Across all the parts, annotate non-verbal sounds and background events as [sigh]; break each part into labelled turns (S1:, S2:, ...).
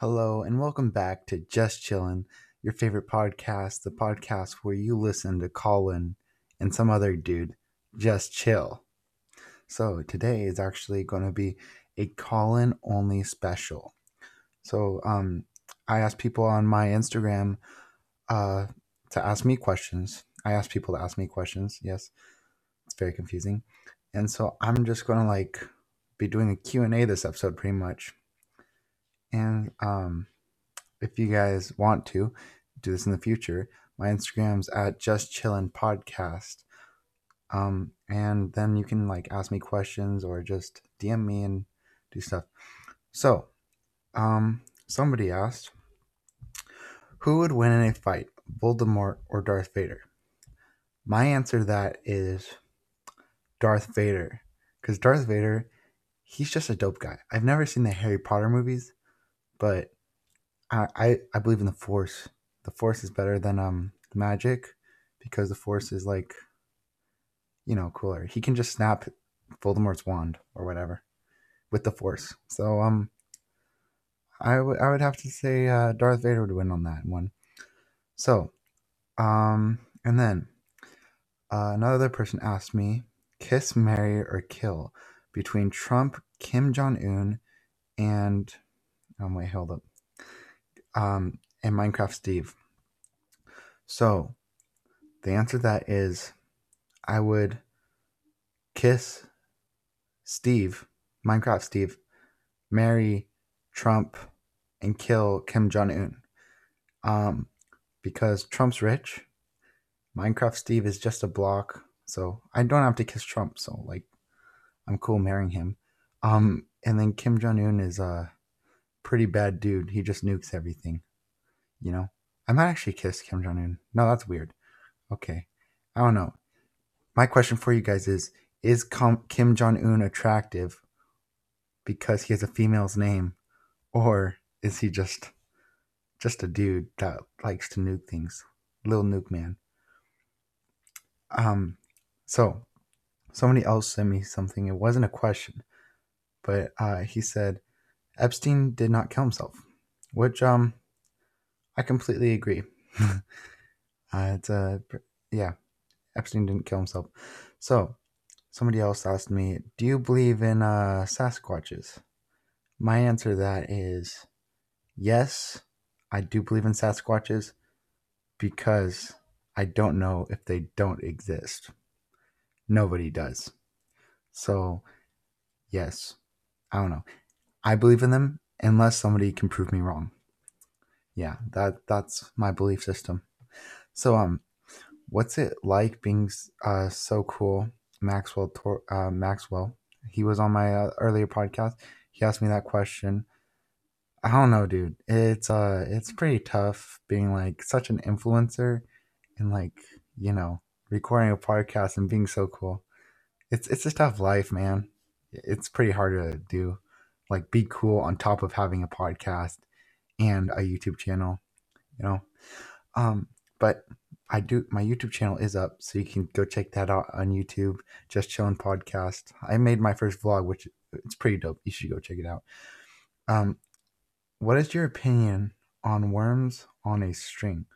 S1: Hello, and welcome back to Just Chillin', your favorite podcast, the podcast where you listen to Colin and some other dude just chill. So, today is actually going to be a Colin only special. So, um, I asked people on my Instagram uh, to ask me questions. I asked people to ask me questions. Yes, it's very confusing. And so I'm just going to like be doing a Q&A this episode pretty much and um, if you guys want to do this in the future, my Instagram's at just chillin podcast. Um, and then you can like ask me questions or just DM me and do stuff. So, um, somebody asked, who would win in a fight, Voldemort or Darth Vader? My answer to that is Darth Vader, because Darth Vader, he's just a dope guy. I've never seen the Harry Potter movies, but I, I I believe in the force. The force is better than um magic because the force is like you know cooler. He can just snap Voldemort's wand or whatever with the force. So um I would I would have to say uh, Darth Vader would win on that one. So um and then uh, another person asked me kiss, marry, or kill between Trump, Kim Jong Un, and Oh wait, hold up. Um, and Minecraft Steve. So, the answer to that is, I would kiss Steve, Minecraft Steve, marry Trump, and kill Kim Jong Un. Um, because Trump's rich, Minecraft Steve is just a block, so I don't have to kiss Trump. So like, I'm cool marrying him. Um, and then Kim Jong Un is uh pretty bad dude. He just nukes everything. You know? I might actually kiss Kim Jong Un. No, that's weird. Okay. I don't know. My question for you guys is Is Kim Jong Un attractive because he has a female's name? Or is he just just a dude that likes to nuke things? Little nuke man. Um so somebody else sent me something. It wasn't a question, but uh, he said, Epstein did not kill himself, which um I completely agree. [laughs] uh, it's uh, yeah, Epstein didn't kill himself. So somebody else asked me, "Do you believe in uh, Sasquatches?" My answer to that is yes. I do believe in Sasquatches because I don't know if they don't exist. Nobody does. So, yes, I don't know. I believe in them unless somebody can prove me wrong. Yeah, that that's my belief system. So um, what's it like being uh so cool, Maxwell? Uh, Maxwell. He was on my uh, earlier podcast. He asked me that question. I don't know, dude. It's uh, it's pretty tough being like such an influencer and like you know recording a podcast and being so cool. It's it's a tough life, man. It's pretty hard to do like be cool on top of having a podcast and a YouTube channel, you know. Um, but I do my YouTube channel is up, so you can go check that out on YouTube. Just chilling podcast. I made my first vlog, which it's pretty dope. You should go check it out. Um, what is your opinion on worms on a string?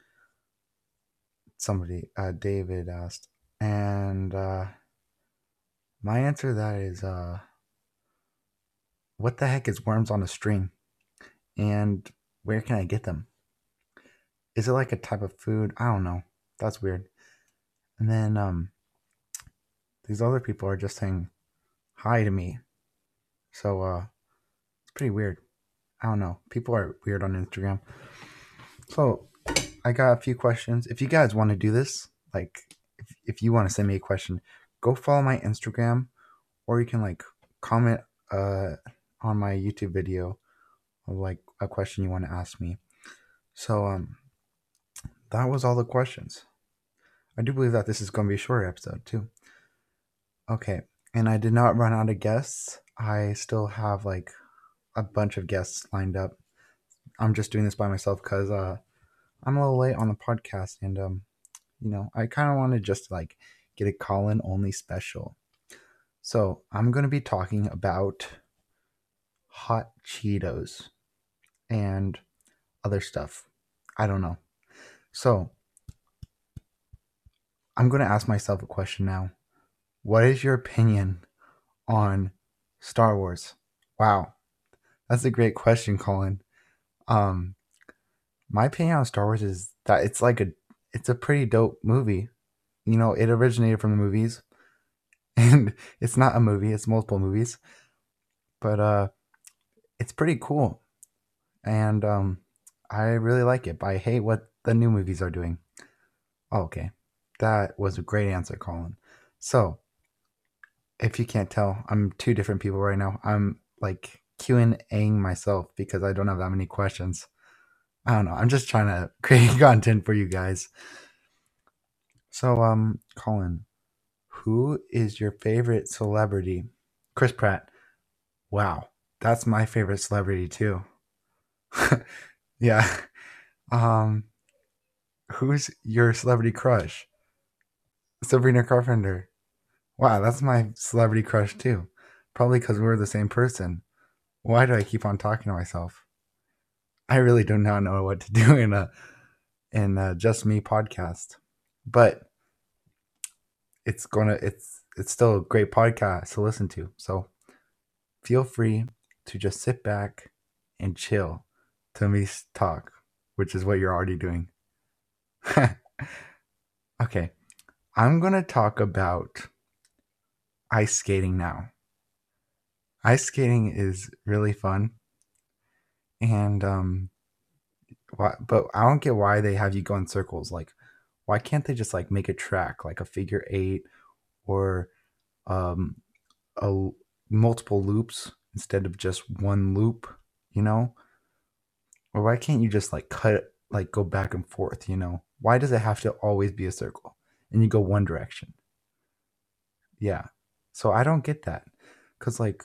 S1: Somebody, uh, David asked, and uh, my answer to that is uh what the heck is worms on a string? And where can I get them? Is it like a type of food? I don't know. That's weird. And then um these other people are just saying hi to me. So uh it's pretty weird. I don't know. People are weird on Instagram. So I got a few questions. If you guys want to do this, like if, if you want to send me a question, go follow my Instagram or you can like comment uh on my YouTube video of like a question you want to ask me. So um that was all the questions. I do believe that this is going to be a shorter episode too. Okay, and I did not run out of guests. I still have like a bunch of guests lined up. I'm just doing this by myself cuz uh I'm a little late on the podcast and um you know, I kind of wanted just like get a Colin only special. So, I'm going to be talking about hot Cheetos. and other stuff. I don't know. So, I'm going to ask myself a question now. What is your opinion on Star Wars? Wow. That's a great question, Colin. Um my opinion on Star Wars is that it's like a it's a pretty dope movie. You know, it originated from the movies. [laughs] And it's not a movie, it's multiple movies. But uh it's pretty cool. And um I really like it, but I hate what the new movies are doing. Oh, okay. That was a great answer, Colin. So, if you can't tell, I'm two different people right now. I'm like Q&Aing myself because I don't have that many questions. I don't know. I'm just trying to [laughs] create content for you guys. So, um, Colin, who is your favorite celebrity? Chris Pratt. Wow, that's my favorite celebrity too. [laughs] yeah. Um, who's your celebrity crush? Sabrina Carpenter. Wow, that's my celebrity crush too. Probably because we're the same person. Why do I keep on talking to myself? I really do not know what to do in a in a just me podcast, but it's gonna it's it's still a great podcast to listen to. So feel free to just sit back and chill to me talk, which is what you're already doing. [laughs] okay, I'm gonna talk about ice skating now. Ice skating is really fun. And um why, but I don't get why they have you go in circles. Like why can't they just like make a track like a figure 8 or um a multiple loops instead of just one loop, you know? Or why can't you just like cut like go back and forth, you know? Why does it have to always be a circle and you go one direction? Yeah. So I don't get that. Cuz like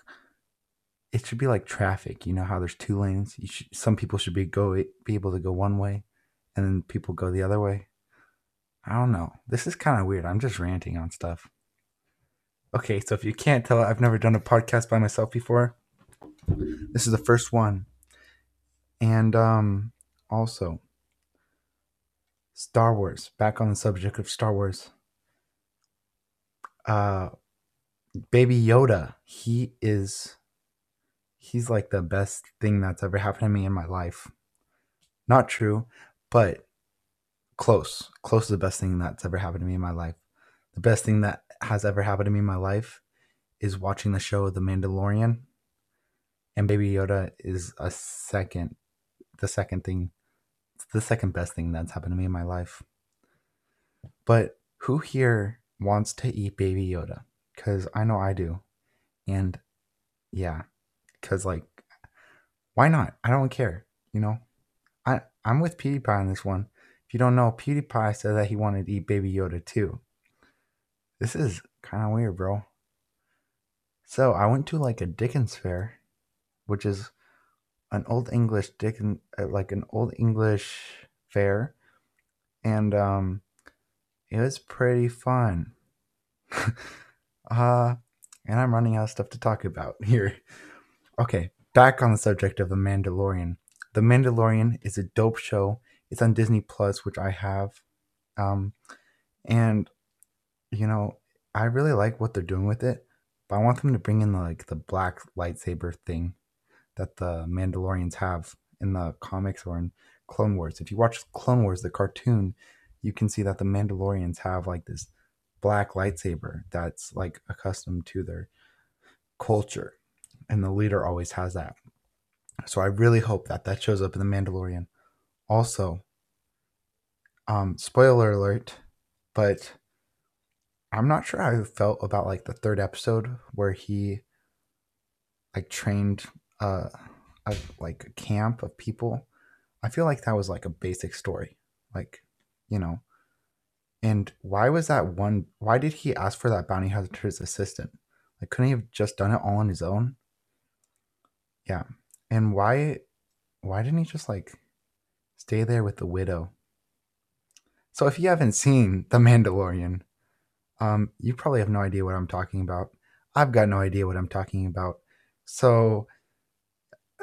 S1: it should be like traffic, you know how there's two lanes. You should, some people should be go be able to go one way and then people go the other way. I don't know. This is kind of weird. I'm just ranting on stuff. Okay, so if you can't tell, I've never done a podcast by myself before. This is the first one. And um also Star Wars, back on the subject of Star Wars. Uh Baby Yoda, he is he's like the best thing that's ever happened to me in my life. Not true, but close. Close to the best thing that's ever happened to me in my life. The best thing that has ever happened to me in my life is watching the show The Mandalorian. And Baby Yoda is a second, the second thing, the second best thing that's happened to me in my life. But who here wants to eat Baby Yoda? Because I know I do. And yeah, because like, why not? I don't care. You know, I I'm with PewDiePie on this one. If you don't know, PewDiePie said that he wanted to eat Baby Yoda too. This is kind of weird, bro. So I went to like a Dickens fair, which is an old English Dickens, uh, like an old English fair, and um, it was pretty fun. [laughs] uh, and I'm running out of stuff to talk about [laughs] here. Okay, back on the subject of The Mandalorian. The Mandalorian is a dope show. It's on Disney Plus, which I have. Um, and you know, I really like what they're doing with it, but I want them to bring in like the black lightsaber thing that the Mandalorians have in the comics or in Clone Wars. If you watch Clone Wars, the cartoon, you can see that the Mandalorians have like this black lightsaber that's like accustomed to their culture and the leader always has that. So I really hope that that shows up in the Mandalorian. Also, um, spoiler alert, but I'm not sure how I felt about like the third episode where he like trained a like a camp of people. I feel like that was like a basic story, like you know. And why was that one? Why did he ask for that bounty hunter's assistant? Like, couldn't he have just done it all on his own? Yeah. And why why didn't he just like stay there with the widow? So if you haven't seen The Mandalorian, um, you probably have no idea what I'm talking about. I've got no idea what I'm talking about. So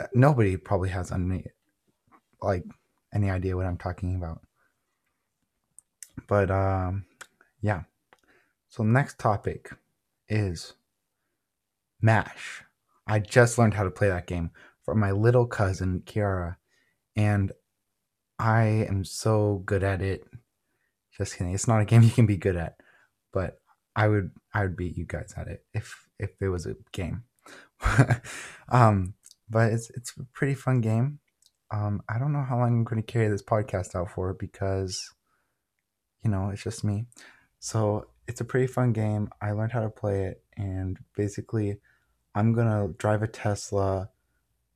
S1: uh, nobody probably has any like any idea what I'm talking about. But um, yeah. So next topic is Mash. I just learned how to play that game from my little cousin Kiara, and I am so good at it. Just kidding. It's not a game [laughs] you can be good at, but I would I would beat you guys at it if if it was a game. [laughs] um, but it's it's a pretty fun game. Um, I don't know how long I'm going to carry this podcast out for because, you know, it's just me. So it's a pretty fun game. I learned how to play it, and basically, I'm gonna drive a Tesla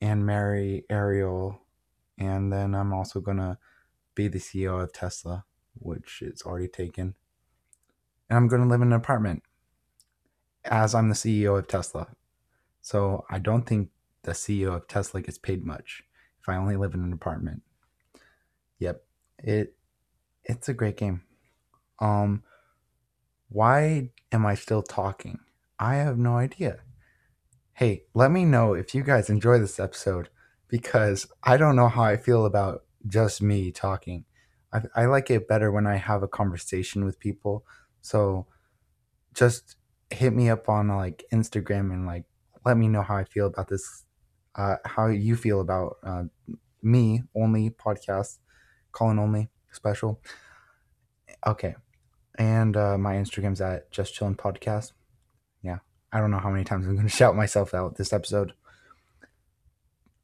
S1: and marry Ariel, and then I'm also gonna be the CEO of Tesla, which is already taken. And I'm gonna live in an apartment as I'm the CEO of Tesla. So I don't think the CEO of Tesla gets paid much if I only live in an apartment. Yep. It it's a great game. Um why am I still talking? I have no idea. Hey, let me know if you guys enjoy this episode because I don't know how I feel about just me talking. I, I like it better when I have a conversation with people. So just hit me up on like Instagram and like let me know how I feel about this, uh, how you feel about uh, me only podcast, Colin only special. Okay, and uh, my Instagram's at just chillin podcast. Yeah, I don't know how many times I'm going [laughs] to shout myself out this episode.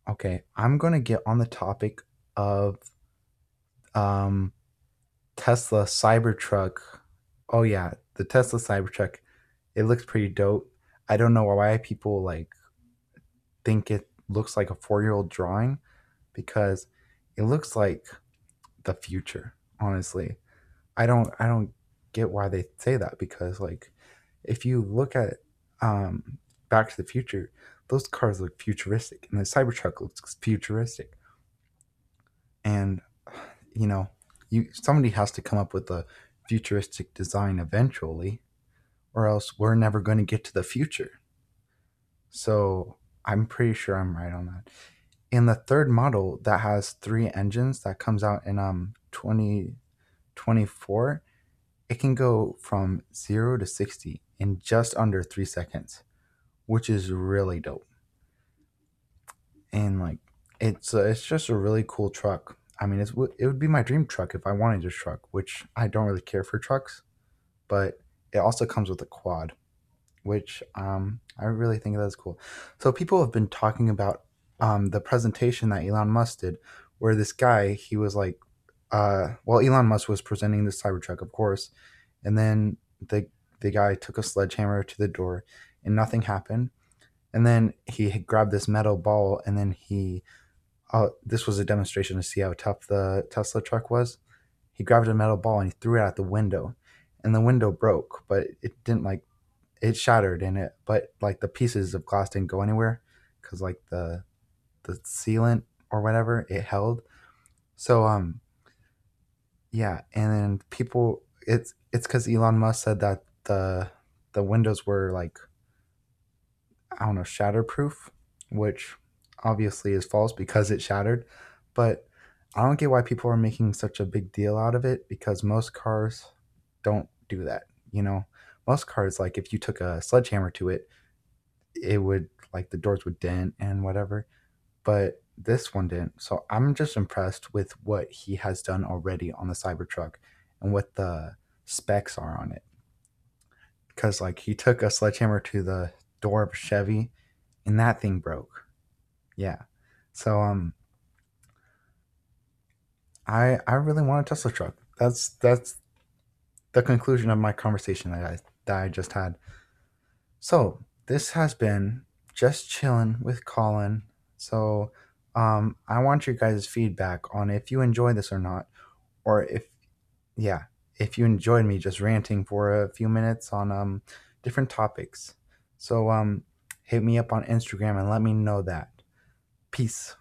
S1: Okay, I'm going to get on the topic of um Tesla Cybertruck. Oh yeah, the Tesla Cybertruck. It looks pretty dope. I don't know why people like think it looks like a 4-year-old drawing because it looks like the future, honestly. I don't I don't get why they say that because like if you look at um Back to the Future, those cars look futuristic and the Cybertruck looks futuristic. And you know, you somebody has to come up with a futuristic design eventually or else we're never going to get to the future. So, I'm pretty sure I'm right on that. In the third model that has three engines that comes out in um 2024, it can go from 0 to 60 in just under 3 seconds, which is really dope. And like it's uh, it's just a really cool truck. I mean, it's it would be my dream truck if I wanted a truck, which I don't really care for trucks, but it also comes with a quad, which um, I really think that's cool. So people have been talking about um, the presentation that Elon Musk did, where this guy he was like, uh, well, Elon Musk was presenting the Cybertruck, of course, and then the the guy took a sledgehammer to the door, and nothing happened, and then he grabbed this metal ball, and then he, uh, this was a demonstration to see how tough the Tesla truck was. He grabbed a metal ball and he threw it out the window, and the window broke, but it didn't like it shattered in it, but like the pieces of glass didn't go anywhere because like the the sealant or whatever it held. So um yeah, and then people it's it's because Elon Musk said that the the windows were like I don't know shatterproof, which obviously is false because it shattered. But I don't get why people are making such a big deal out of it because most cars don't do that. You know, most cars like if you took a sledgehammer to it, it would like the doors would dent and whatever. But this one didn't. So I'm just impressed with what he has done already on the Cybertruck and what the specs are on it. Because like he took a sledgehammer to the door of a Chevy and that thing broke. Yeah. So um I I really want a Tesla truck. That's that's the conclusion of my conversation that I that I just had. So this has been just chilling with Colin. So um, I want your guys' feedback on if you enjoy this or not, or if yeah, if you enjoyed me just ranting for a few minutes on um different topics. So um hit me up on Instagram and let me know that. Peace.